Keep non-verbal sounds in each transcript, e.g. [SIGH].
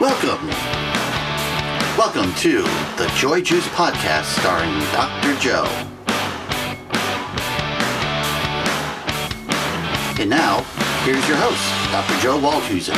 Welcome. Welcome to the Joy Juice Podcast starring Dr. Jo. And now, here's your host, Dr. Jo Waldhusen.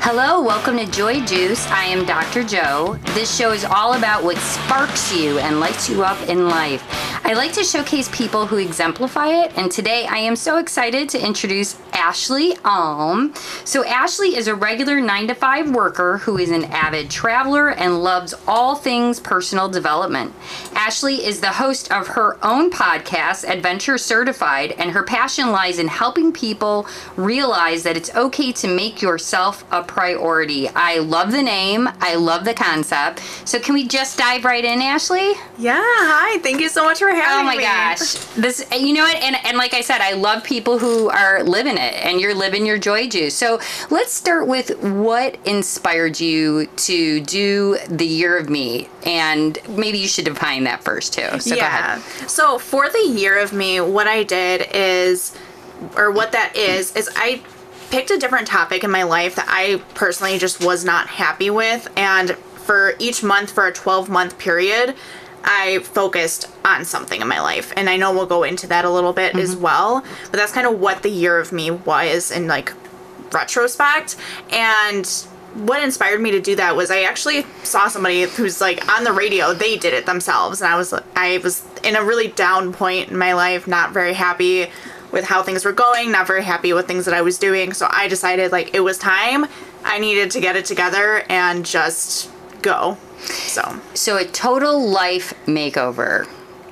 Hello, welcome to Joy Juice. I am Dr. Jo. This show is all about what sparks you and lights you up in life. I like to showcase people who exemplify it, and today I am so excited to introduce Ashleigh Alm. So, Ashleigh is a regular 9 to 5 worker who is an avid traveler and loves all things personal development. Ashleigh is the host of her own podcast, Adventure Certified, and her passion lies in helping people realize that it's okay to make yourself a priority. I love the name, I love the concept. So, can we just dive right in, Ashleigh? Yeah, hi. Thank you so much for oh having me. Oh my me. gosh. This you know what and and like I said I love people who are living it and you're living your joy juice. So let's start with what inspired you to do the year of me and maybe you should define that first too. So yeah. So for the year of me what I did is or what that is is I picked a different topic in my life that I personally just was not happy with and for each month for a 12 month period I focused on something in my life. And I know we'll go into that a little bit mm-hmm. as well. But that's kind of what the year of me was in like retrospect. And what inspired me to do that was I actually saw somebody who's like on the radio, they did it themselves. And I was I was in a really down point in my life, not very happy with how things were going, not very happy with things that I was doing. So I decided like it was time. I needed to get it together and just go. So, so a total life makeover.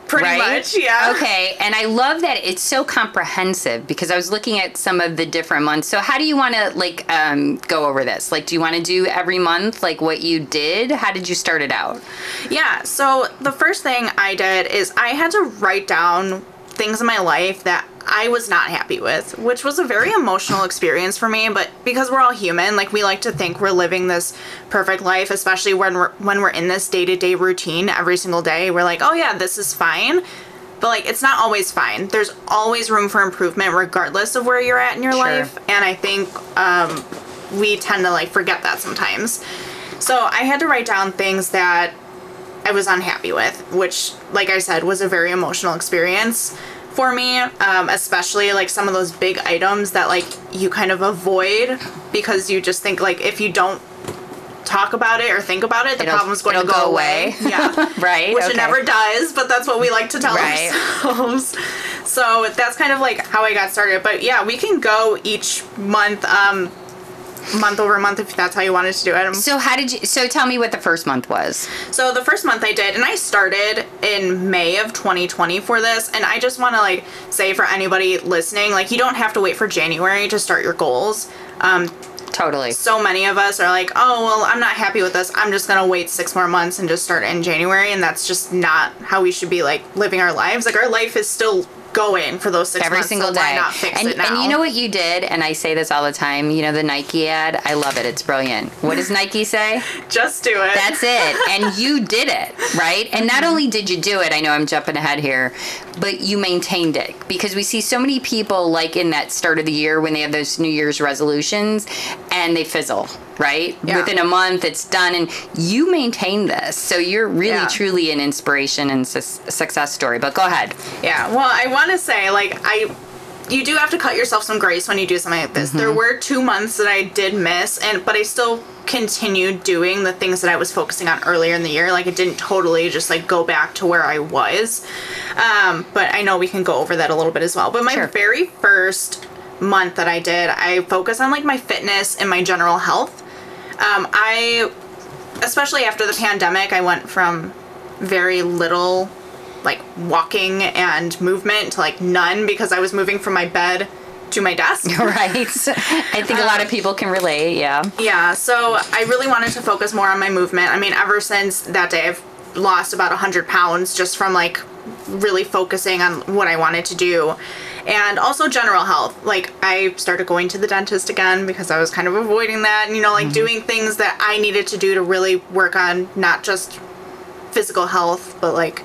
Pretty right? much, yeah. Okay, and I love that it's so comprehensive because I was looking at some of the different months. So, how do you want to like um, go over this? Like, do you want to do every month like what you did? How did you start it out? Yeah. So the first thing I did is I had to write down things in my life that I was not happy with, which was a very emotional experience for me. But because we're all human, like we like to think we're living this perfect life, especially when we're when we're in this day to day routine every single day. We're like, oh yeah, this is fine. But like, it's not always fine. There's always room for improvement, regardless of where you're at in your sure. life. And I think um, we tend to like forget that sometimes. So I had to write down things that I was unhappy with, which, like I said, was a very emotional experience for me, um, especially like some of those big items that like you kind of avoid because you just think like if you don't talk about it or think about it, the it'll, problem's going to go, go away. away. [LAUGHS] Yeah. [LAUGHS] right. Which okay. it never does, but that's what we like to tell right. ourselves. [LAUGHS] so that's kind of like how I got started. But yeah, we can go each month. Um, month over month if that's how you wanted to do it. So how did you? So tell me what the first month was. So the first month I did, and I started in May of 2020 for this, and I just want to like say for anybody listening, like you don't have to wait for January to start your goals. Um, Totally. So many of us are like, oh, well, I'm not happy with this. I'm just going to wait six more months and just start in January. And that's just not how we should be like living our lives. Like, our life is still going for those six every months, single so day. and, and you know what you did, and I say this all the time. You know the Nike ad. I love it. It's brilliant. What does Nike say? [LAUGHS] Just do it. That's it. And you did it, right? And not only did you do it, I know I'm jumping ahead here, but you maintained it because we see so many people like in that start of the year when they have those New Year's resolutions and they fizzle, right? Yeah. Within a month, it's done, and you maintain this. So you're really, yeah. truly an inspiration and su- success story. But go ahead. Yeah. Well, I want to say, like, I. You do have to cut yourself some grace when you do something like this. Mm-hmm. There were two months that I did miss, and but I still continued doing the things that I was focusing on earlier in the year. Like it didn't totally just like go back to where I was. Um, but I know we can go over that a little bit as well. But my sure. very first month that I did, I focused on like my fitness and my general health. Um, I, especially after the pandemic, I went from very little like walking and movement to like none because I was moving from my bed to my desk. [LAUGHS] right. I think a lot of um, people can relate, yeah. Yeah, so I really wanted to focus more on my movement. I mean, ever since that day, I've lost about 100 pounds just from like really focusing on what I wanted to do. And also general health. Like, I started going to the dentist again because I was kind of avoiding that. And, you know, like mm-hmm. doing things that I needed to do to really work on not just physical health, but like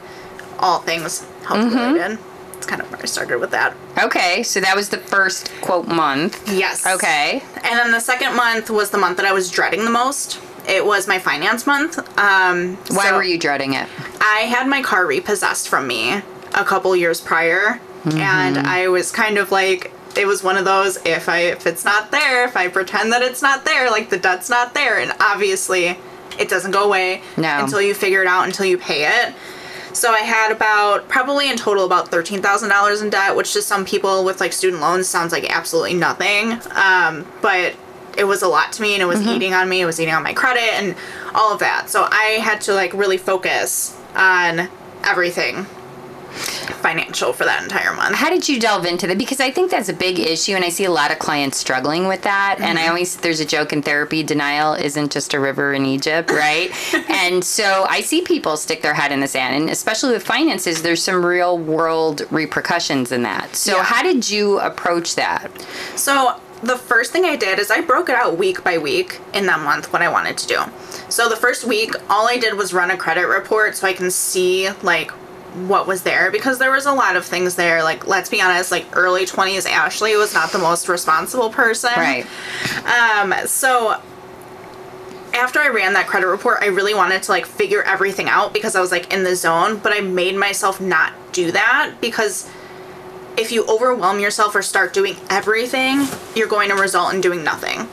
all things health mm-hmm. related. It's kind of where I started with that. Okay, so that was the first quote month. Yes. Okay. And then the second month was the month that I was dreading the most. It was my finance month. Um, Why so were you dreading it? I had my car repossessed from me a couple years prior, Mm-hmm. and I was kind of like, it was one of those if I if it's not there, if I pretend that it's not there, like the debt's not there, and obviously it doesn't go away No. until you figure it out until you pay it. So I had about probably in total about thirteen thousand dollars in debt, which to some people with like student loans sounds like absolutely nothing. Um, but it was a lot to me, and it was eating on me. It was eating on my credit and all of that. So I had to like really focus on everything financial for that entire month. How did you delve into that? Because I think that's a big issue, and I see a lot of clients struggling with that. And I mm-hmm. always, there's a joke in therapy denial isn't just a river in Egypt, right? [LAUGHS] and so I see people stick their head in the sand, and especially with finances, there's some real world repercussions in that. So, Yeah. how did you approach that? So the first thing I did is I broke it out week by week in that month what I wanted to do. So the first week, all I did was run a credit report so I can see like what was there because there was a lot of things there. Like let's be honest, like early 20s Ashleigh was not the most responsible person. Right. Um so after I ran that credit report, I really wanted to like figure everything out because I was like in the zone, but I made myself not do that because if you overwhelm yourself or start doing everything, you're going to result in doing nothing.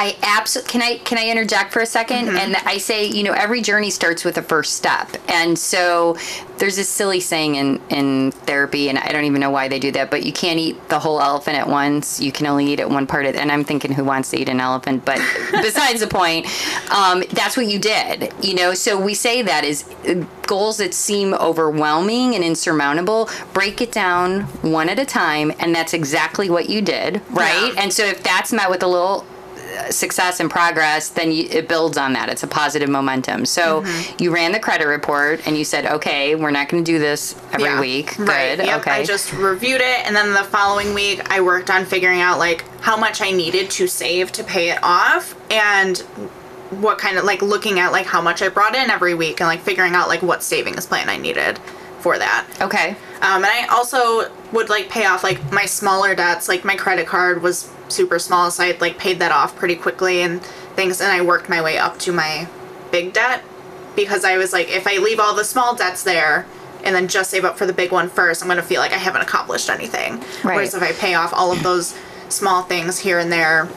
I absolutely can I can I interject for a 2nd And I say, you know, every journey starts with a first step. And so there's this silly saying in in therapy and I don't even know why they do that, but you can't eat the whole elephant at once. You can only eat it one part of and I'm thinking who wants to eat an elephant, but [LAUGHS] besides the point, um, that's what you did. You know, so we say that is goals that seem overwhelming and insurmountable, break it down one at a time, and that's exactly what you did, right? Yeah. And so if that's met with a little success and progress, then you, it builds on that. It's a positive momentum. So Mm-hmm. you ran the credit report and you said, okay, we're not going to do this every Yeah. week. Right. Good. Yep. Okay. I just reviewed it, and then the following week, I worked on figuring out like how much I needed to save to pay it off, and what kind of like looking at like how much I brought in every week, and like figuring out like what savings plan I needed for that. okay. Um, and I also would like pay off like my smaller debts. Like my credit card was super small, so I like paid that off pretty quickly and things. And I worked my way up to my big debt because I was like, if I leave all the small debts there and then just save up for the big one first, I'm gonna feel like I haven't accomplished anything. Whereas if I pay off all of those small things here and there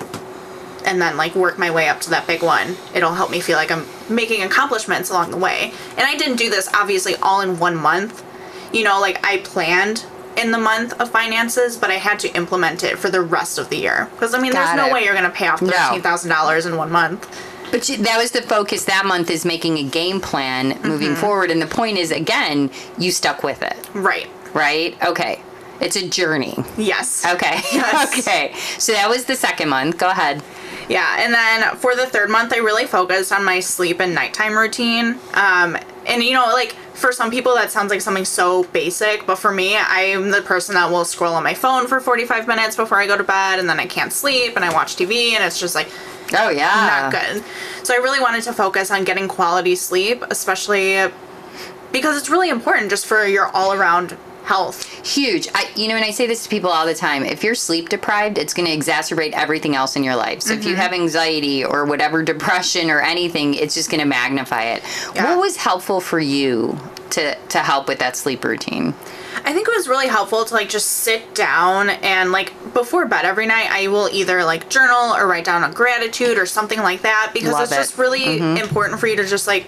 and then like work my way up to that big one, it'll help me feel like I'm making accomplishments along the way. And I didn't do this obviously all in one month. You know, like I planned in the month of finances, but I had to implement it for the rest of the year. Because I mean, Got there's no way you're gonna pay off No. thirteen thousand dollars in one month. But you, that was the focus that month is making a game plan moving Mm-hmm. forward. And the point is, again, you stuck with it, Right. right? Okay. It's a journey. Yes. Okay. [LAUGHS] Yes. okay. So that was the second month. Go ahead. Yeah, and then for the third month, I really focused on my sleep and nighttime routine. Um, and you know, like for some people, that sounds like something so basic, but for me, I'm the person that will scroll on my phone for 45 minutes before I go to bed, and then I can't sleep, and I watch TV, and it's just like Oh, yeah. not good. So I really wanted to focus on getting quality sleep, especially because it's really important just for your all around health. huge i you know and i say this to people all the time if you're sleep deprived it's going to exacerbate everything else in your life so if Mm-hmm. you have anxiety or whatever [LAUGHS] depression or anything it's just going to magnify it Yeah. what was helpful for you to to help with that sleep routine I think it was really helpful to like just sit down and like before bed every night I will either like journal or write down a gratitude or something like that because Love it's it. Mm-hmm. just really important for you to just like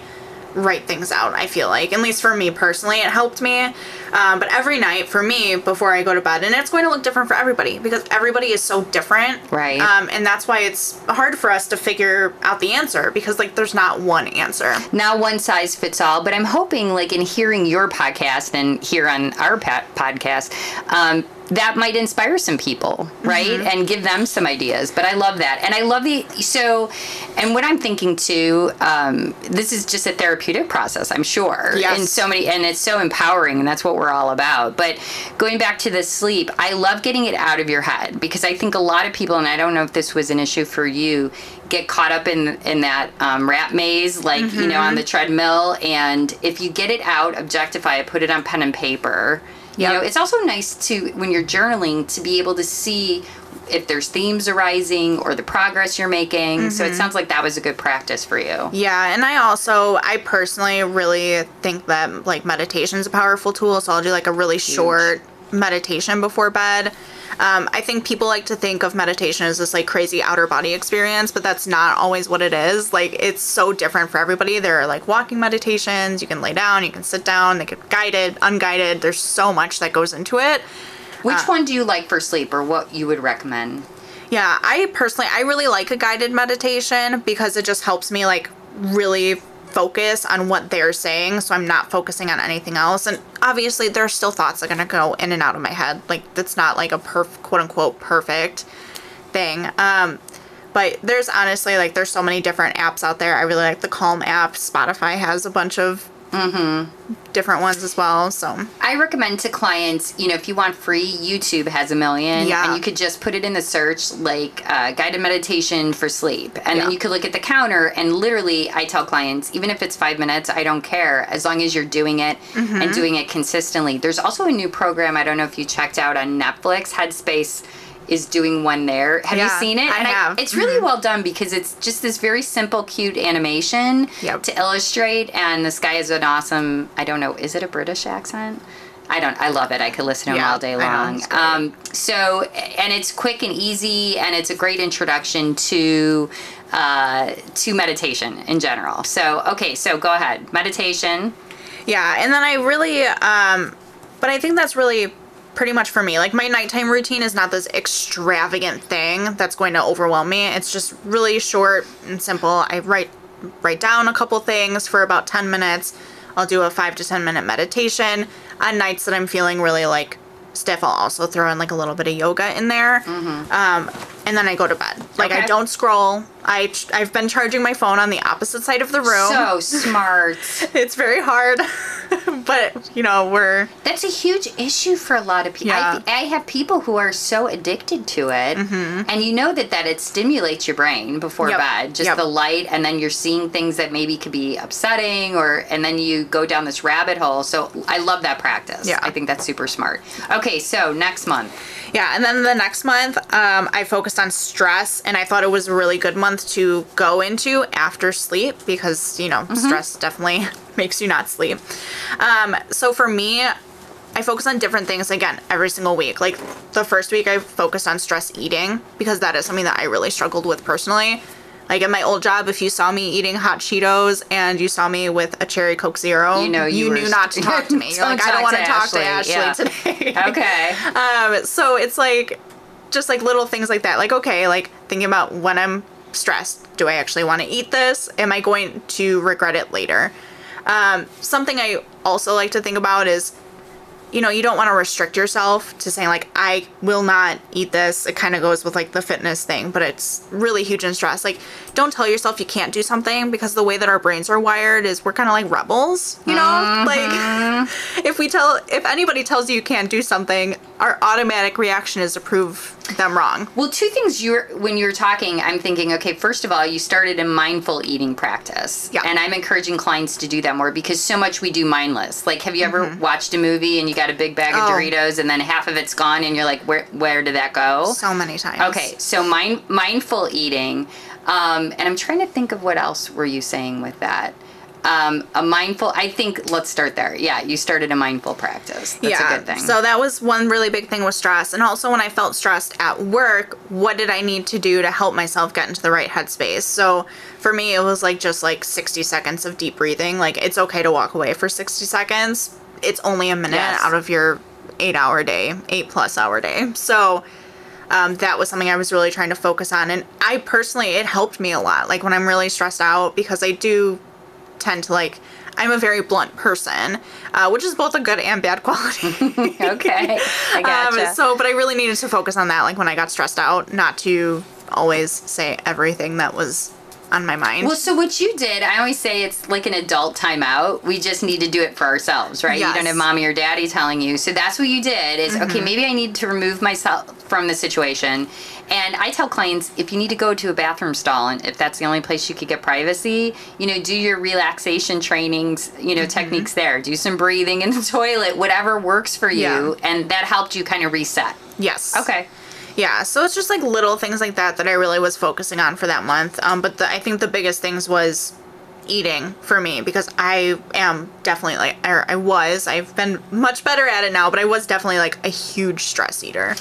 write things out. I feel like at least for me personally, it helped me. Um, but every night for me before I go to bed, and it's going to look different for everybody because everybody is so different, Right. Um, and that's why it's hard for us to figure out the answer because like there's not one answer. now one size fits all but i'm hoping like in hearing your podcast and here on our podcast um, that might inspire some people right Mm-hmm. and give them some ideas but i love that and i love the so and what i'm thinking too um, this is just a therapeutic process i'm sure Yes. in so many and it's so empowering and that's what we're all about but going back to the sleep i love getting it out of your head because i think a lot of people and i don't know if this was an issue for you get caught up in in that um, rat maze like you know on the treadmill and if you get it out objectify it put it on pen and paper You know, it's also nice to when you're journaling to be able to see if there's themes arising or the progress you're making. So Mm-hmm. it sounds like that was a good practice for you. Yeah, and I also I personally really think that like meditation is a powerful tool. So I'll do like a really short meditation before bed. Um, I think people like to think of meditation as this like crazy outer body experience, but that's not always what it is. Like it's so different for everybody. There are like walking meditations. You can lay down, you can sit down. They can guided, unguided. There's so much that goes into it. Which Uh, one do you like for sleep or what you would recommend? Yeah, I personally I really like a guided meditation because it just helps me like really focus on what they're saying so I'm not focusing on anything else. And obviously there's still thoughts that are going to go in and out of my head. Like that's not like a perf quote unquote perfect thing. Um but there's honestly like there's so many different apps out there. I really like the Calm app. Spotify has a bunch of different ones as well. So I recommend to clients, you know, if you want free, YouTube has a million, Yeah. and you could just put it in the search like uh, guided meditation for sleep, and Yeah. then you could look at the counter. And literally, I tell clients, even if it's five minutes, I don't care as long as you're doing it Mm-hmm. and doing it consistently. There's also a new program I don't know if you checked out on Netflix, Headspace. Is doing one there. Have you seen it? I And have. it's really well done because it's just this very simple, cute animation Yep. to illustrate. And this guy is an awesome. I don't know. Is it a British accent? I don't. I love it. I could listen to him Yeah, all day long. Um, so, and it's quick and easy, and it's a great introduction to uh, to meditation in general. So, okay. So go ahead. Meditation. Yeah, and then I really, um, but I think that's really pretty much for me. Like my nighttime routine is not this extravagant thing that's going to overwhelm me. It's just really short and simple. I write write down a couple things for about 10 minutes. I'll do a 5 to 10 minute meditation. On nights that I'm feeling really like stiff, I'll also throw in like a little bit of yoga in there. Um, and then I go to bed. Like I don't scroll. I I've been charging my phone on the opposite side of the room. So smart. [LAUGHS] it's very hard. [LAUGHS] but, you know, we're That's a huge issue for a lot of people. Yeah. I, I have people who are so addicted to it, mm-hmm. and you know that that it stimulates your brain before. Yep. bed, just Yep. the light, and then you're seeing things that maybe could be upsetting, or and then you go down this rabbit hole. So I love that practice. Yeah. I think that's super smart. Okay, so next month, Yeah, and then the next month, um, I focused on stress, and I thought it was a really good month to go into after sleep because, you know, stress definitely [LAUGHS] makes you not sleep. Um, so for me, I focus on different things again every single week. Like the first week, I focused on stress eating because that is something that I really struggled with personally. Like in my old job, if you saw me eating hot Cheetos and you saw me with a cherry Coke Zero, You know you were- knew not to talk to me. [LAUGHS] You're like, I don't want to talk to Ashleigh. Ashleigh Yeah. today. [LAUGHS] okay, Um, so it's like just like little things like that. Like, okay, like thinking about when I'm stressed, do I actually want to eat this? Am I going to regret it later? Um, something I also like to think about is, you know, you don't want to restrict yourself to saying like I will not eat this. It kind of goes with like the fitness thing, but it's really huge in stress. Like, don't tell yourself you can't do something because the way that our brains are wired is we're kind of like rebels, you know? Mm-hmm. Like [LAUGHS] if we tell if anybody tells you you can't do something, our automatic reaction is to prove them wrong. Well, two things you're when you're talking, I'm thinking, okay, first of all, you started a mindful eating practice. Yeah. And I'm encouraging clients to do that more because so much we do mindless. Like, have you ever mm-hmm. watched a movie and you got a big bag of. Oh. Doritos and then half of it's gone and you're like, where where did that go? So many times. Okay, so mind mindful eating, um, and I'm trying to think of what else were you saying with that. Um, a mindful. I think let's start there. Yeah, you started a mindful practice. That's yeah. a good thing. So that was one really big thing with stress. And also when I felt stressed at work, what did I need to do to help myself get into the right headspace? So for me it was like just like 60 seconds of deep breathing. Like it's okay to walk away for 60 seconds. It's only a minute Yes. out of your 8 hour day, 8 plus hour day. So um, that was something I was really trying to focus on. And I personally, it helped me a lot. Like when I'm really stressed out, because I do tend to like, I'm a very blunt person, uh, which is both a good and bad [LAUGHS] quality. [LAUGHS] okay, I gotcha. um, so, but I really needed to focus on that. Like when I got stressed out, not to always say everything that was on my mind. Well, so what you did, I always say it's like an adult timeout. We just need to do it for ourselves, right? You don't have mommy or daddy telling you. So that's what you did is, okay, mm-hmm. maybe I need to remove myself from the situation. And I tell clients if you need to go to a bathroom stall and if that's the only place you could get privacy, you know, do your relaxation trainings, you know, mm-hmm. techniques there. Do some breathing in the [LAUGHS] toilet, whatever works for you. Yeah. And that helped you kind of reset. yes. Okay. Yeah, so it's just like little things like that that I really was focusing on for that month. Um, but the, I think the biggest things was eating for me because I am definitely like, or I was, I've been much better at it now, but I was definitely like a huge stress eater.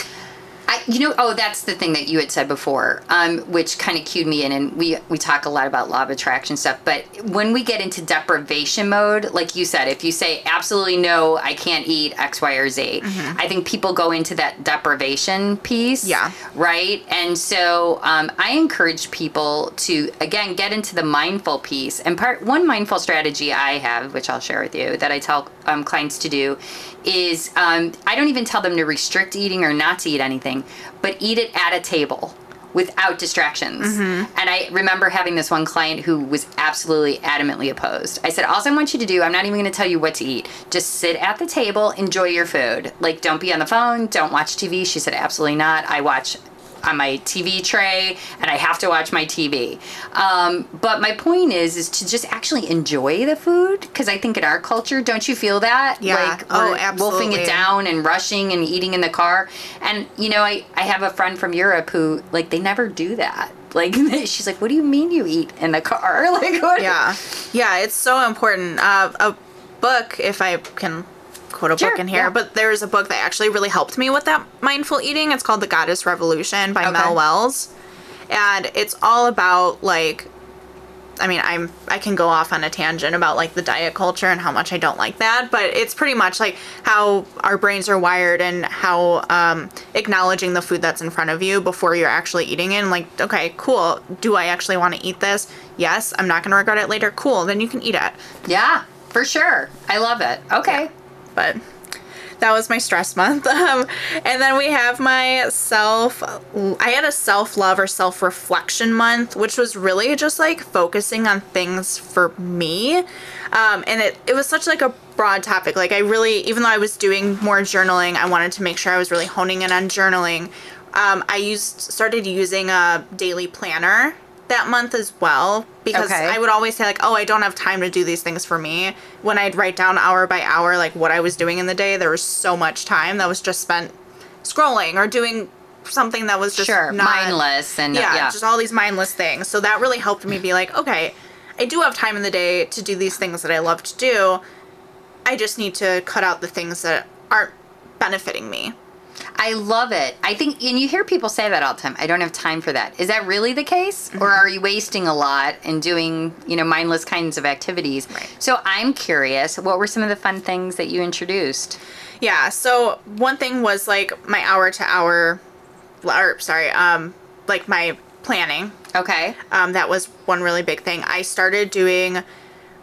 I, you know, oh, that's the thing that you had said before, um, which kind of cued me in, and we we talk a lot about law of attraction stuff. But when we get into deprivation mode, like you said, if you say absolutely no, I can't eat X, Y, or Z, I think people go into that deprivation piece. Yeah. Right. And so um, I encourage people to again get into the mindful piece. And part one mindful strategy I have, which I'll share with you, that I tell um, clients to do, is um, I don't even tell them to restrict eating or not to eat anything, but eat it at a table without distractions. Mm-hmm. And I remember having this one client who was absolutely adamantly opposed. I said, All I want you to do, I'm not even going to tell you what to eat. Just sit at the table, enjoy your food. Like, don't be on the phone, don't watch TV. She said, Absolutely not. I watch on my TV tray and I have to watch my TV. Um, but my point is, is to just actually enjoy the food because I think in our culture, don't you feel that? Yeah. Like Oh, we're wolfing it down and rushing and eating in the car. And you know, I I have a friend from Europe who like they never do that. Like [LAUGHS] she's like, what do you mean you eat in the car? [LAUGHS] Like what? Yeah. Yeah, it's so important. Uh, a book, if I can quote a Sure, book in here, yeah. but there's a book that actually really helped me with that mindful eating. It's called The Goddess Revolution by Okay. Mel Wells. And it's all about like I mean, I'm I can go off on a tangent about like the diet culture and how much I don't like that, but it's pretty much like how our brains are wired and how um, acknowledging the food that's in front of you before you're actually eating it. And like, okay, cool. Do I actually want to eat this? Yes. I'm not gonna regret it later. Cool. Then you can eat it. Yeah, for sure. I love it. Okay. But that was my stress month. [LAUGHS] Um, and then we have my self, I had a self love or self reflection month, which was really just like focusing on things for me. Um, and it, it was such like a broad topic. Like I really, even though I was doing more journaling, I wanted to make sure I was really honing in on journaling. Um, I used, started using a daily planner that month as well because Okay. I would always say like, "Oh, I don't have time to do these things for me." When I'd write down hour by hour like what I was doing in the day, there was so much time that was just spent scrolling or doing something that was just Sure. not Mindless and uh, yeah, yeah. just all these mindless things. So that really helped me be like, okay, I do have time in the day to do these things that I love to do. I just need to cut out the things that aren't benefiting me. I love it. I think, and you hear people say that all the time. I don't have time for that. Is that really the case, Mm-hmm. or are you wasting a lot and doing, you know, mindless kinds of activities? Right. So I'm curious. What were some of the fun things that you introduced? Yeah, so one thing was like my hour to hour or sorry, um like my planning. Okay. Um that was one really big thing. I started doing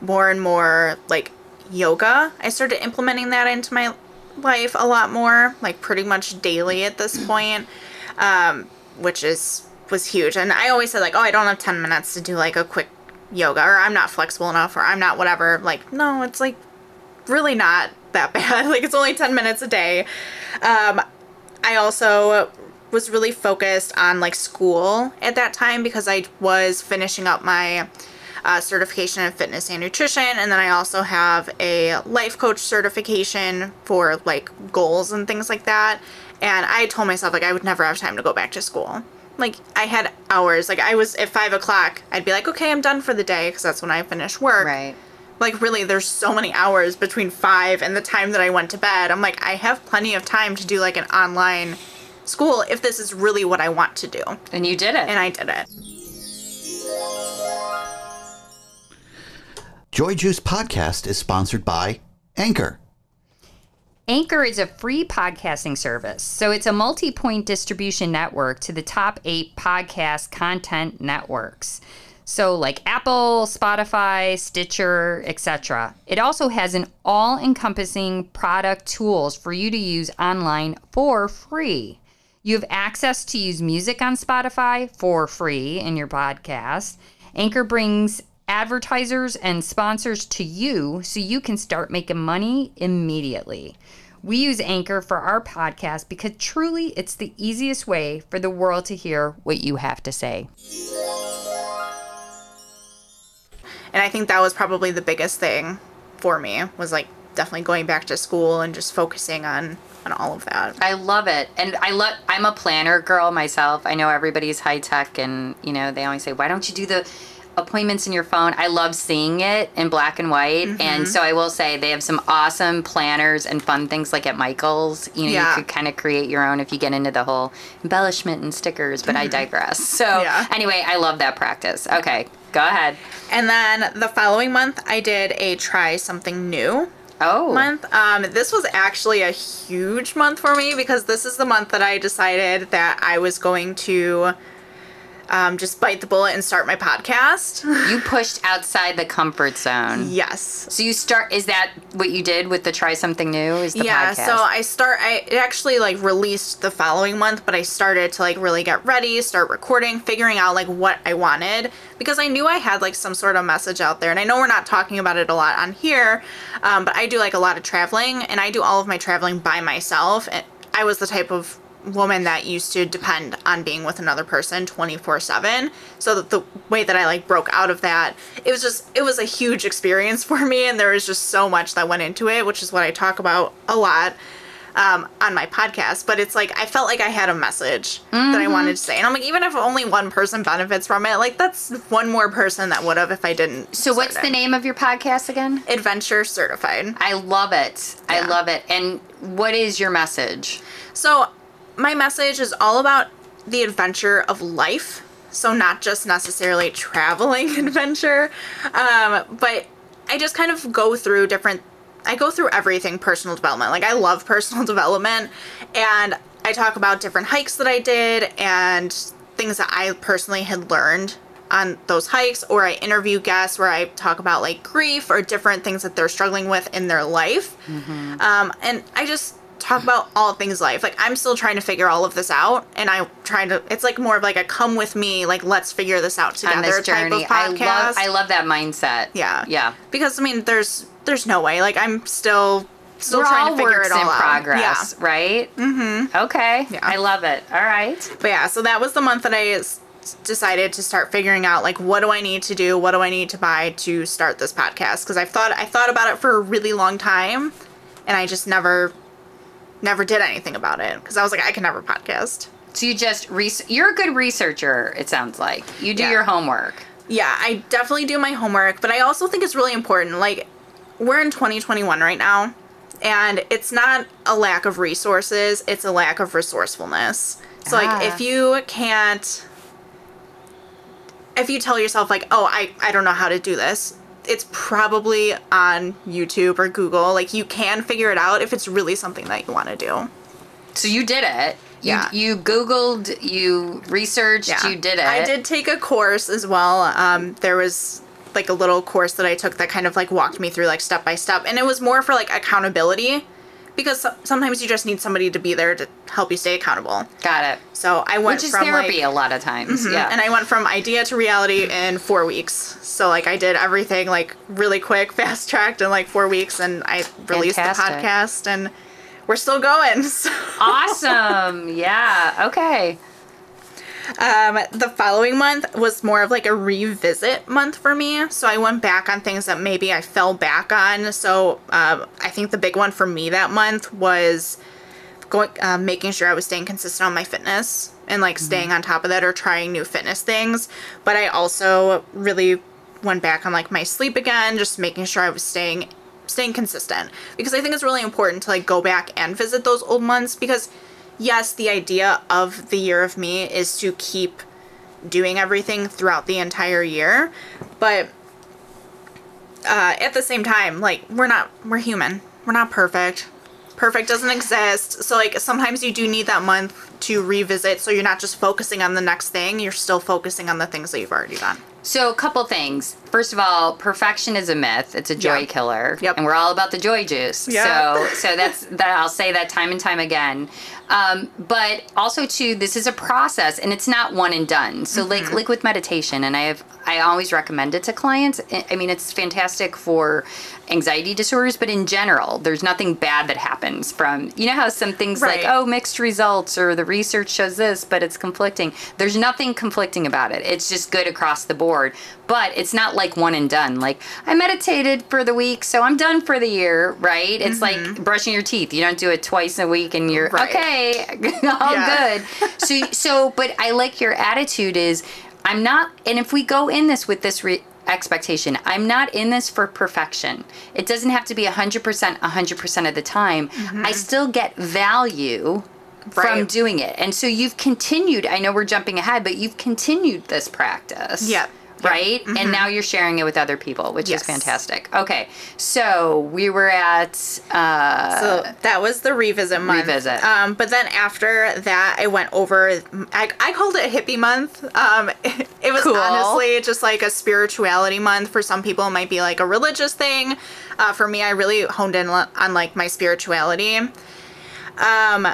more and more like yoga. I started implementing that into my life a lot more, like pretty much daily at this [CLEARS THROAT] point. Um which is was huge. And I always said like, "Oh, I don't have 10 minutes to do like a quick yoga or I'm not flexible enough or I'm not whatever." Like, no, it's like really not that [LAUGHS] bad. Like it's only 10 minutes a day. Um, I also was really focused on like school at that time because I was finishing up my uh, certification in fitness and nutrition, and then I also have a life coach certification for like goals and things like that. And I told myself like I would never have time to go back to school. Like I had hours. Like I was at five o'clock. I'd be like, okay, I'm done for the day because that's when I finish work Right. like really there's so many hours between five and the time that i went to bed i'm like i have plenty of time to do like an online school if this is really what i want to do And you did it. and i did it Joy Juice Podcast is sponsored by Anchor. Anchor is a free podcasting service, so it's a multi point distribution network to the top eight podcast content networks. So, like Apple, Spotify, Stitcher, etc. It also has an all encompassing product tools for you to use online for free. You have access to use music on Spotify for free in your podcast. Anchor brings advertisers and sponsors to you so you can start making money immediately. We use Anchor for our podcast because truly it's the easiest way for the world to hear what you have to say. And I think that was probably the biggest thing for me was like definitely going back to school and just focusing on on all of that. I love it. And I love I'm a planner girl myself. I know everybody's high tech and you know, they always say, "Why don't you do the appointments in your phone?" I love seeing it in black and white. Mm-hmm. And so I will say they have some awesome planners and fun things like at Michael's. You know, Yeah. you could kind of create your own if you get into the whole embellishment and stickers, but I digress. So Mm-hmm. Yeah. anyway, I love that practice. Okay, go ahead. And then the following month I did a try something new Oh. month. Um, this was actually a huge month for me because this is the month that I decided that I was going to um, just bite the bullet and start my podcast. You pushed outside the comfort zone. yes. So you start is that what you did with the try something new? Is the yeah, podcast? so I start I it actually like released the following month, but I started to like really get ready, start recording, figuring out like what I wanted because I knew I had like some sort of message out there. And I know we're not talking about it a lot on here, um, but I do like a lot of traveling and I do all of my traveling by myself. And I was the type of woman that used to depend on being with another person 24/7 so that the way that I like broke out of that it was just it was a huge experience for me and there was just so much that went into it which is what I talk about a lot um, on my podcast but it's like I felt like I had a message that I wanted to say and I'm like even if only one person benefits from it like that's one more person that would have if I didn't So what's start the name of your podcast again? adventure certified I love it. I love it. And what is your message? So, my message is all about the adventure of life. So, not just necessarily traveling [LAUGHS] adventure, um, but I just kind of go through different. I go through everything personal development. Like, I love [LAUGHS] personal development, and I talk about different hikes that I did and things that I personally had learned on those hikes, or I interview guests where I talk about like grief or different things that they're struggling with in their life. Um, and I just talk about all things life. Like I'm still trying to figure all of this out, and I'm trying to. It's like more of like a come with me, like let's figure this out together on this type journey. of I podcast. love I love that mindset. yeah, Yeah. Because I mean, there's there's no way. Like I'm still still We're trying all to figure works it all in out. progress, right? Mm-hmm. Okay. Yeah. I love it. All right. But yeah, so that was the month that I s- decided to start figuring out like what do I need to do, what do I need to buy to start this podcast because I've thought I thought about it for a really long time, and I just never never did anything about it because I was like I can never podcast. So you just res- you're a good researcher, it sounds like. You do Yeah. your homework. Yeah, I definitely do my homework, but I also think it's really important. Like, we're in 2021 right now, and it's not a lack of resources, it's a lack of resourcefulness. So, Ah. like, if you can't, if you tell yourself, like, oh, I, I don't know how to do this, it's probably on YouTube or Google. Like, you can figure it out if it's really something that you want to do. So you did it. You, Yeah. you Googled, you researched, you did it. I did take a course as well. Um, there was like a little course that I took that kind of like walked me through like step by step, and it was more for like accountability because sometimes you just need somebody to be there to help you stay accountable. Got it. So I went Which is from therapy like, a lot of times. Mm-hmm. Yeah. and I went from idea to reality in four weeks. So like I did everything like really quick, [LAUGHS] fast tracked in like four weeks, and I released Fantastic. the podcast, and we're still going. [LAUGHS] So. awesome. Yeah. Okay. Um, the following month was more of like a revisit month for me. So I went back on things that maybe I fell back on. So um, I think the big one for me that month was going, uh, making sure I was staying consistent on my fitness and like staying on top of that or trying new fitness things. But I also really went back on like my sleep again, just making sure I was staying staying consistent because I think it's really important to like go back and visit those old months because yes, the idea of the year of me is to keep doing everything throughout the entire year, but uh, at the same time, like we're not we're human. We're not perfect. Perfect doesn't exist. So like sometimes you do need that month to revisit so you're not just focusing on the next thing, you're still focusing on the things that you've already done. So, a couple things. First of all, perfection is a myth. It's a joy Yeah. killer, Yep. and we're all about the joy juice. Yeah. So, so that's [LAUGHS] that. I'll say that time and time again. Um, but also, too, this is a process, and it's not one and done. So, Mm-hmm. like like with meditation, and I have I always recommend it to clients. I I mean, it's fantastic for anxiety disorders, but in general, there's nothing bad that happens from. You know how some things like oh mixed results or the research shows this, but it's conflicting. There's nothing conflicting about it. It's just good across the board. But it's not like one and done. Like I meditated for the week, so I'm done for the year, right? It's like mm-hmm. brushing your teeth. You don't do it twice a week and you're Right. okay, [LAUGHS] all good. So so but I like your attitude is I'm not and if we go in this with this re- expectation. I'm not in this for perfection. It doesn't have to be 100% 100% of the time. Mm-hmm. I still get value from doing it. And so you've continued, I know we're jumping ahead, but you've continued this practice. Yep. Right? And now you're sharing it with other people, which Yes. is fantastic. Okay. So we were at uh So that was the revisit month. Revisit. Um, but then after that, I went over. I, I called it hippie month. Um, [LAUGHS] it was Cool. honestly just like a spirituality month. For some people, it might be like a religious thing. Uh, for me, I really honed in on like my spirituality. Um,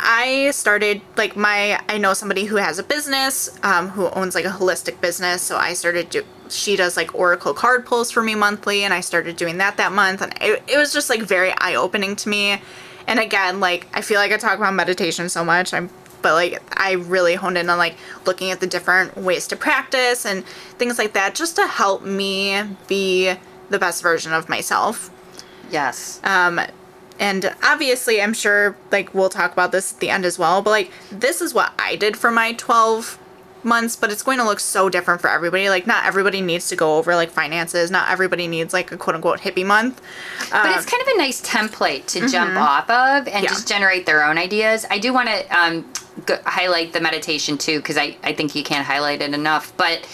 I started like my I know somebody who has a business um, who owns like a holistic business so I started do she does like oracle card pulls for me monthly and I started doing that that month and it, it was just like very eye opening to me and again like I feel like I talk about meditation so much I'm but like I really honed in on like looking at the different ways to practice and things like that just to help me be the best version of myself yes. um, and obviously, I'm sure like we'll talk about this at the end as well. But like this is what I did for my 12 months, but it's going to look so different for everybody. Like not everybody needs to go over like finances. Not everybody needs like a quote unquote hippie month. But it's kind of a nice template to jump off of and Mm-hmm. Yeah. just generate their own ideas. I do want to um, highlight the meditation too, because I, I think you can't highlight it enough. But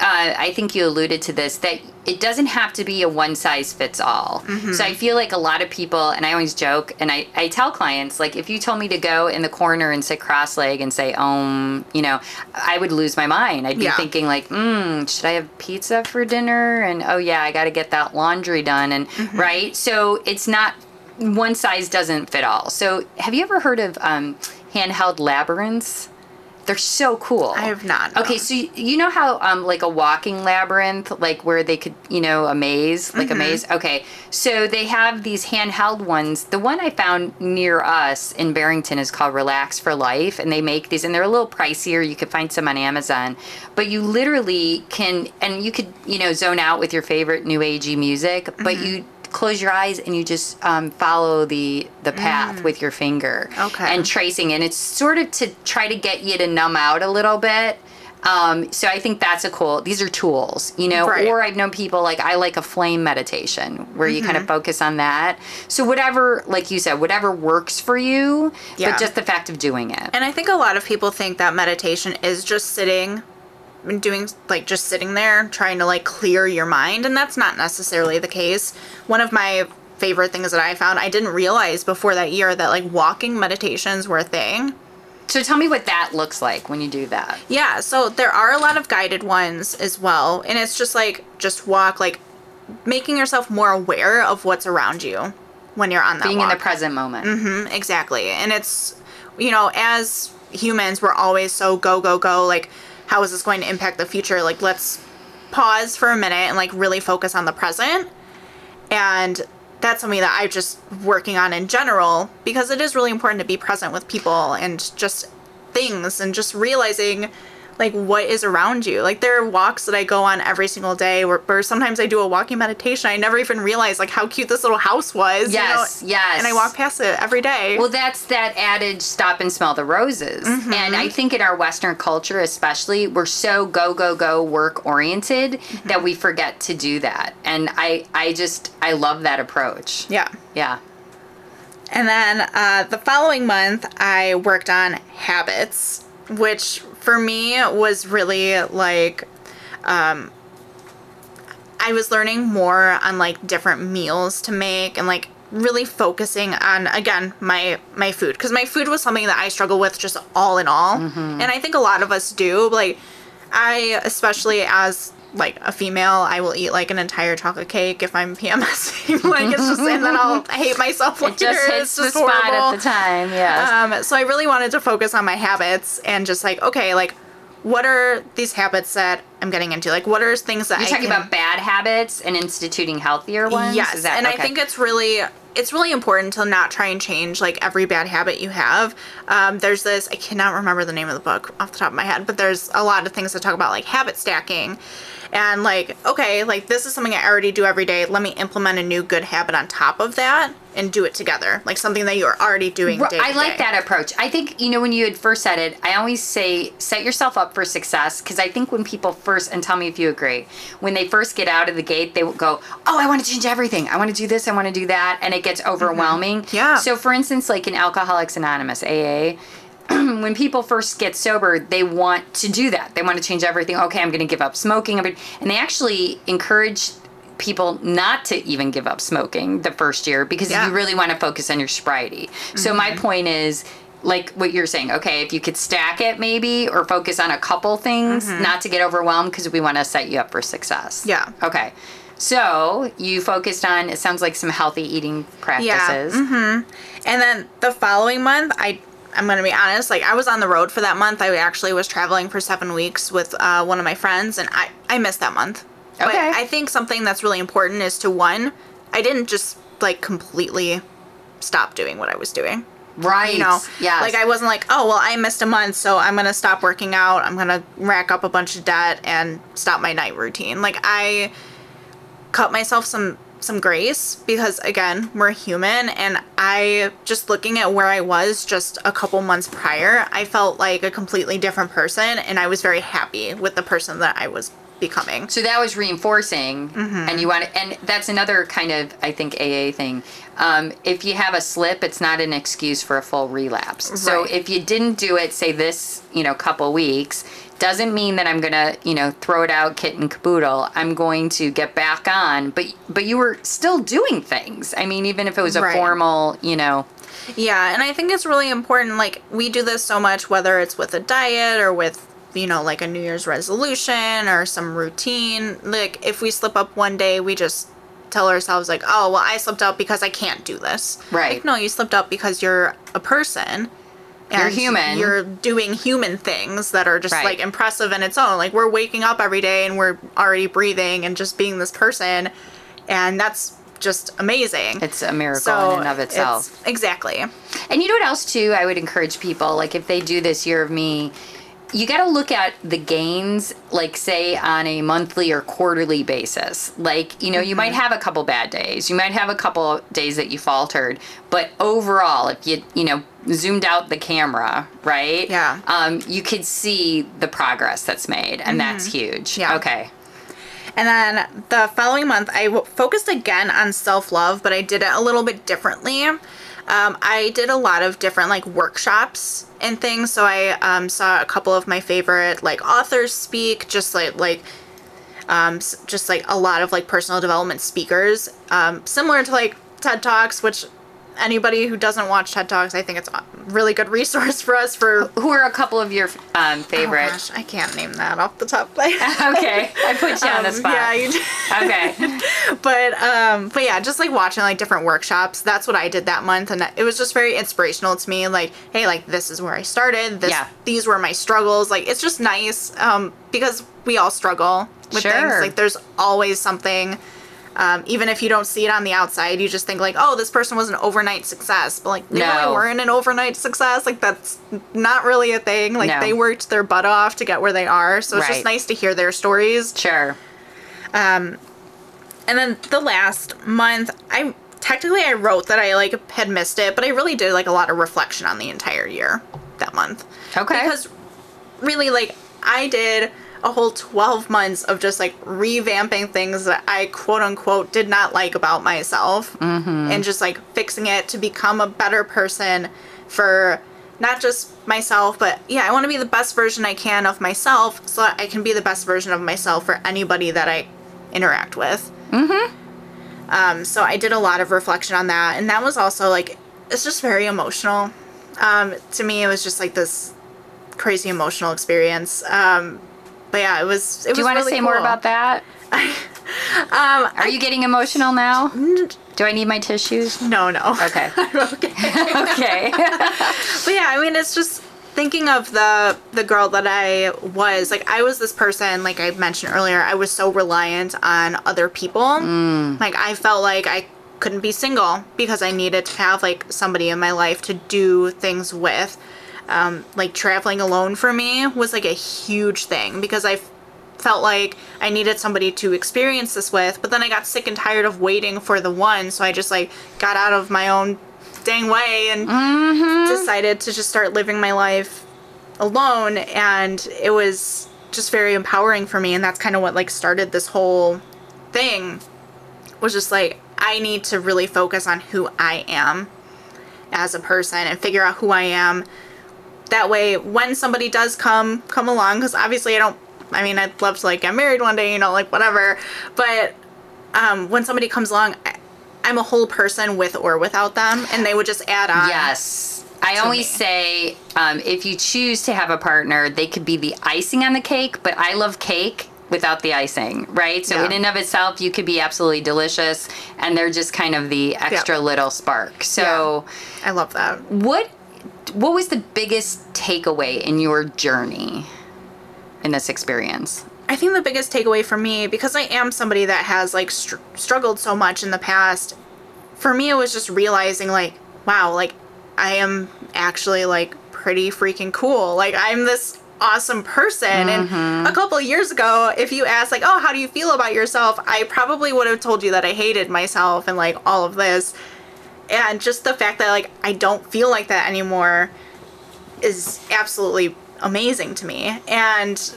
uh, I think you alluded to this that it doesn't have to be a one size fits all. Mm-hmm. So I feel like a lot of people, and I always joke, and I, I tell clients, like, if you told me to go in the corner and sit cross leg and say, um, you know, I would lose my mind. I'd be Yeah. thinking, like, mm, should I have pizza for dinner? And oh, yeah, I got to get that laundry done. And Mm-hmm. right. So it's not one size doesn't fit all. So have you ever heard of um, handheld labyrinths? They're so cool. I have not, no. Okay, so you, you know how um like a walking labyrinth, like where they could, you know, a maze, like Mm-hmm. a maze. Okay, so they have these handheld ones. The one I found near us in Barrington is called Relax for Life, and they make these, and they're a little pricier. You could find some on Amazon, but you literally can, and you could, you know, zone out with your favorite new agey music, but Mm-hmm. you close your eyes and you just um, follow the the path with your finger Mm. Okay. and tracing and it's sort of to try to get you to numb out a little bit um, so i think that's a cool these are tools you know Right. or i've known people like i like a flame meditation where you kind of focus on that so whatever like you said whatever works for you Yeah. but just the fact of doing it And I think a lot of people think that meditation is just sitting and doing like just sitting there trying to like clear your mind and that's not necessarily the case. One of my favorite things that I found, I didn't realize before that year that like walking meditations were a thing. so tell me what that looks like when you do that Yeah, so there are a lot of guided ones as well, and it's just like just walk like making yourself more aware of what's around you when you're on that being walk. in the present moment Mm-hmm, exactly. And it's, you know, as humans, we're always so go, go, go. Like, how is this going to impact the future? Like, let's pause for a minute and, like, really focus on the present. And that's something that I'm just working on in general because it is really important to be present with people and just things and just realizing like what is around you. Like there are walks that I go on every single day where, where sometimes I do a walking meditation. I never even realized like how cute this little house was. Yes, you know? yes. And I walk past it every day. Well, that's that adage stop and smell the roses. Mm-hmm. And I think in our Western culture, especially, we're so go, go, go work oriented Mm-hmm. that we forget to do that. And I, I just, I love that approach. yeah. Yeah. And then uh, the following month, I worked on habits, which for me was really like, um, I was learning more on like different meals to make and like really focusing on again my my food because my food was something that I struggle with just all in all, and I think a lot of us do. Like I, especially as like a female, I will eat like an entire chocolate cake if I'm [LAUGHS] PMSing. like it's just, and then I'll [LAUGHS] hate myself later. It just hits it's the just spot at the time. Yeah. Um, so I really wanted to focus on my habits and just like, okay, like, what are these habits that I'm getting into? Like, what are things that You're I talking can- about bad habits and instituting healthier ones. Yes, that- and I think it's really it's really important to not try and change like every bad habit you have. Um, there's this I cannot remember the name of the book off the top of my head, but there's a lot of things that talk about like habit stacking, and like okay, like this is something I already do every day. Let me implement a new good habit on top of that and do it together, like something that you're already doing. I like that approach. I think, you know, when you had first said it, I always say set yourself up for success because I think when people first, and tell me if you agree, when they first get out of the gate, they will go, Oh, I want to change everything. I want to do this. I want to do that. And it gets overwhelming. Mm-hmm. Yeah. So, for instance, like in Alcoholics Anonymous, AA, [CLEARS THROAT] when people first get sober, they want to do that. They want to change everything. Okay, I'm going to give up smoking. And they actually encourage people not to even give up smoking the first year because Yeah. you really want to focus on your sobriety. So my point is like what you're saying, okay, if you could stack it maybe or focus on a couple things, not to get overwhelmed because we want to set you up for success. Yeah. Okay. So you focused on it sounds like some healthy eating practices. Yeah. Mhm. And then the following month, I I'm gonna be honest, like I was on the road for that month. I actually was traveling for seven weeks with uh, one of my friends, and I I missed that month. But Okay. I think something that's really important is to one, I didn't just like completely stop doing what I was doing. Right. You know, Yes. like I wasn't like, oh well, I missed a month, so I'm gonna stop working out. I'm gonna rack up a bunch of debt and stop my night routine. Like I cut myself some some grace because again we're human and i just looking at where i was just a couple months prior i felt like a completely different person and i was very happy with the person that i was becoming So that was reinforcing, Mm-hmm. and you want, and that's another kind of I think AA thing. Um, if you have a slip, it's not an excuse for a full relapse. So if you didn't do it, say this, you know, couple weeks, doesn't mean that I'm gonna, you know, throw it out, kit and caboodle. I'm going to get back on, but but you were still doing things. I mean, even if it was a Right. formal, you know, Yeah, and I think it's really important. Like, we do this so much, whether it's with a diet or with, you know, like a New Year's resolution or some routine. Like, if we slip up one day, we just tell ourselves, like, oh, well, I slipped up because I can't do this. Right. Like, no, you slipped up because you're a person. You're human. You're doing human things that are just Right. like impressive in its own. Like we're waking up every day and we're already breathing and just being this person, and that's just amazing. it's a miracle in and of it's- itself. Exactly. And you know what else too? I would encourage people like if they do this year of me, you got to look at the gains, like say on a monthly or quarterly basis. Like you know, you Mm-hmm. might have a couple bad days, you might have a couple days that you faltered, but overall, if you you know zoomed out the camera, right? Yeah. Um, you could see the progress that's made, and that's huge. Mm-hmm. Yeah. Okay. And then the following month, I w- focused again on self love, but I did it a little bit differently. Um, I did a lot of different like workshops and things. So I um, saw a couple of my favorite like authors speak, just like like um, just like a lot of like personal development speakers, um, similar to like TED Talks, which anybody who doesn't watch TED Talks, I think it's a really good resource for us for. Who are a couple of your um, Oh favorite? gosh, I can't name that off the top of [LAUGHS] okay, I put you on the Um, spot. Yeah, you did. okay. [LAUGHS] but um but yeah just like watching like different workshops that's what i did that month and it was just very inspirational to me like hey like this is where i started this Yeah. these were my struggles like it's just nice um because we all struggle with things like there's always something um, even if you don't see it on the outside, you just think like, oh, this person was an overnight success, but like they No. really weren't an overnight success. Like that's not really a thing. Like No. they worked their butt off to get where they are. So it's Right. just nice to hear their stories. Sure. And then the last month, I technically I wrote that I like had missed it, but I really did like a lot of reflection on the entire year that month. Okay. Because really like I did a whole 12 months of just like revamping things that I quote unquote did not like about myself and just like fixing it to become a better person for not just myself, but yeah, I want to be the best version I can of myself so that I can be the best version of myself for anybody that I interact with. Um, so I did a lot of reflection on that, and that was also like it's just very emotional. Um, to me, it was just like this crazy emotional experience. Um, but yeah, it was. It Do you want to really say more about that? [LAUGHS] Um, Are you getting emotional now? Do I need my tissues? no, no. [LAUGHS] Okay. okay. [LAUGHS] okay. But yeah, I mean, it's just thinking of the the girl that I was. Like, I was this person. Like I mentioned earlier, I was so reliant on other people. Like, I felt like I couldn't be single because I needed to have like somebody in my life to do things with. Um, like traveling alone for me was like a huge thing because I felt like I needed somebody to experience this with, but then I got sick and tired of waiting for the one, so I just like got out of my own dang way and decided to just start living my life alone and it was just very empowering for me and that's kind of what like started this whole thing was just like I need to really focus on who I am as a person and figure out who I am that way when somebody does come come along because obviously i don't i mean i'd love to like get married one day you know like whatever but um when somebody comes along I, i'm a whole person with or without them and they would just add on Yes. I always me. say um, if you choose to have a partner, they could be the icing on the cake, but I love cake without the icing, right? So Yeah. in and of itself, you could be absolutely delicious, and they're just kind of the extra little spark. So, i love that what what was the biggest takeaway in your journey in this experience? I think the biggest takeaway for me, because I am somebody that has like str- struggled so much in the past, for me it was just realizing like, wow, like I am actually like pretty freaking cool. Like I'm this awesome person. And mm-hmm. a couple of years ago, if you asked like, oh, how do you feel about yourself? I probably would have told you that I hated myself and like all of this. And just the fact that like I don't feel like that anymore is absolutely amazing to me. And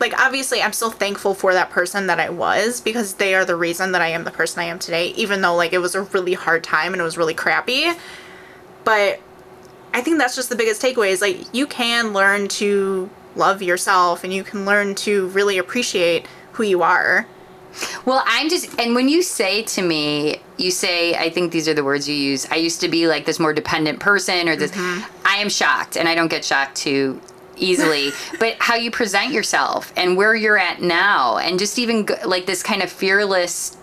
like obviously I'm still thankful for that person that I was because they are the reason that I am the person I am today, even though like it was a really hard time and it was really crappy. But I think that's just the biggest takeaway is like you can learn to love yourself and you can learn to really appreciate who you are. Well, I'm just, and when you say to me, you say, I think these are the words you use. I used to be like this more dependent person or this. I am shocked, and I don't get shocked too easily. [LAUGHS] but how you present yourself and where you're at now, and just even like this kind of fearless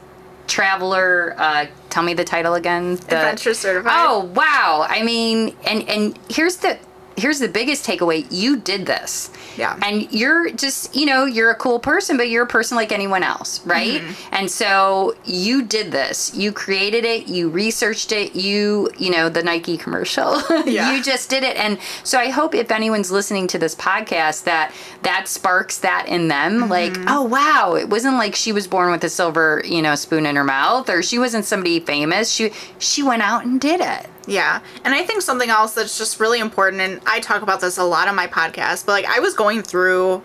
traveler. Uh, tell me the title again. The, Adventure certified. Oh wow! I mean, and and here's the here's the biggest takeaway. You did this. Yeah. And you're just, you know, you're a cool person, but you're a person like anyone else, right? Mm-hmm. And so you did this. You created it, you researched it, you, you know, the Nike commercial. [LAUGHS] Yeah. you just did it. And so I hope if anyone's listening to this podcast that that sparks that in them Mm-hmm. like, oh wow, it wasn't like she was born with a silver, you know, spoon in her mouth or she wasn't somebody famous. She she went out and did it. Yeah. And I think something else that's just really important, and I talk about this a lot on my podcast, but like I was going through,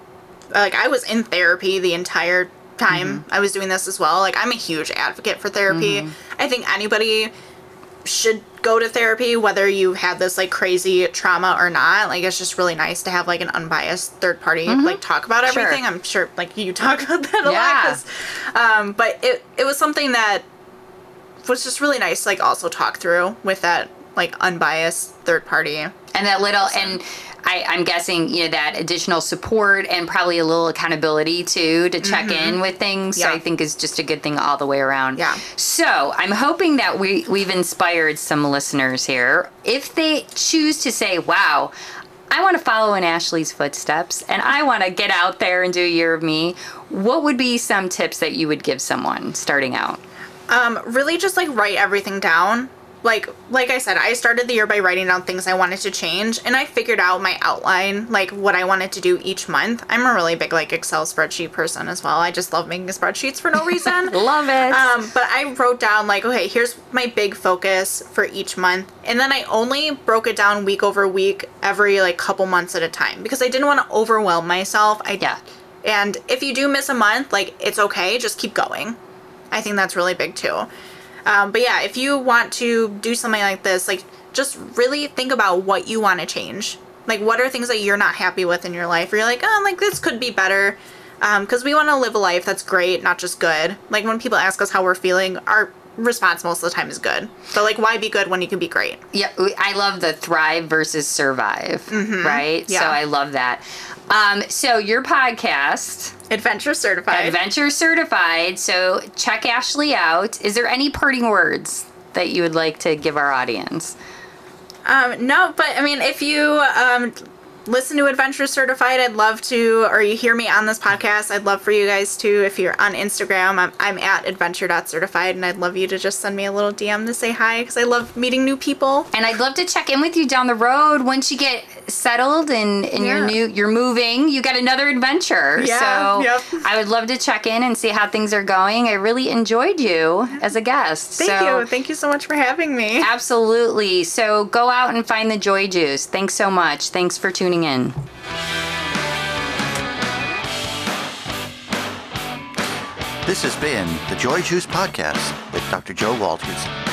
like I was in therapy the entire time mm-hmm. I was doing this as well. Like I'm a huge advocate for therapy. Mm-hmm. I think anybody should go to therapy, whether you have this like crazy trauma or not. Like it's just really nice to have like an unbiased third party mm-hmm. like talk about Sure. everything. I'm sure like you talk about that a Yeah. lot. Um, but it it was something that was just really nice to like also talk through with that like unbiased third party. and that little and I, I'm guessing you know that additional support and probably a little accountability too to check in with things. Mm-hmm. Yeah. I think is just a good thing all the way around. Yeah. So I'm hoping that we we've inspired some listeners here. If they choose to say, "Wow." I want to follow in Ashleigh's footsteps and I want to get out there and do a year of me. What would be some tips that you would give someone starting out? Um, really just like write everything down. Like like I said, I started the year by writing down things I wanted to change and I figured out my outline, like what I wanted to do each month. I'm a really big like Excel spreadsheet person as well. I just love making spreadsheets for no [LAUGHS] reason. Love it. Um, but I wrote down like, okay, here's my big focus for each month, and then I only broke it down week over week, every like couple months at a time, because I didn't want to overwhelm myself. I Yeah. And if you do miss a month, like it's okay, just keep going. I think that's really big too. Um, but yeah, if you want to do something like this, like just really think about what you want to change. Like, what are things that you're not happy with in your life? Or you're like, oh, like this could be better. Because we want to live a life that's great, not just good. Like when people ask us how we're feeling, our response most of the time is good. But like, why be good when you can be great? Yeah, I love the thrive versus survive, right? Yeah. So I love that. Um, so your podcast, Adventure certified. Adventure Certified. So check Ashleigh out. Is there any parting words that you would like to give our audience? Um, no, but I mean, if you um, listen to Adventure Certified, I'd love to, or you hear me on this podcast, I'd love for you guys to, if you're on Instagram, I'm, I'm at adventure.certified, and I'd love you to just send me a little DM to say hi, because I love meeting new people. And I'd love to check in with you down the road once you get settled and, and Yeah. you're new you're moving, you got another adventure. Yeah, so yep. I would love to check in and see how things are going. I really enjoyed you as a guest. Thank so you. Thank you so much for having me. Absolutely. So go out and find the joy juice. Thanks so much. Thanks for tuning in. This has been the Joy Juice Podcast with Dr. Jo Walters.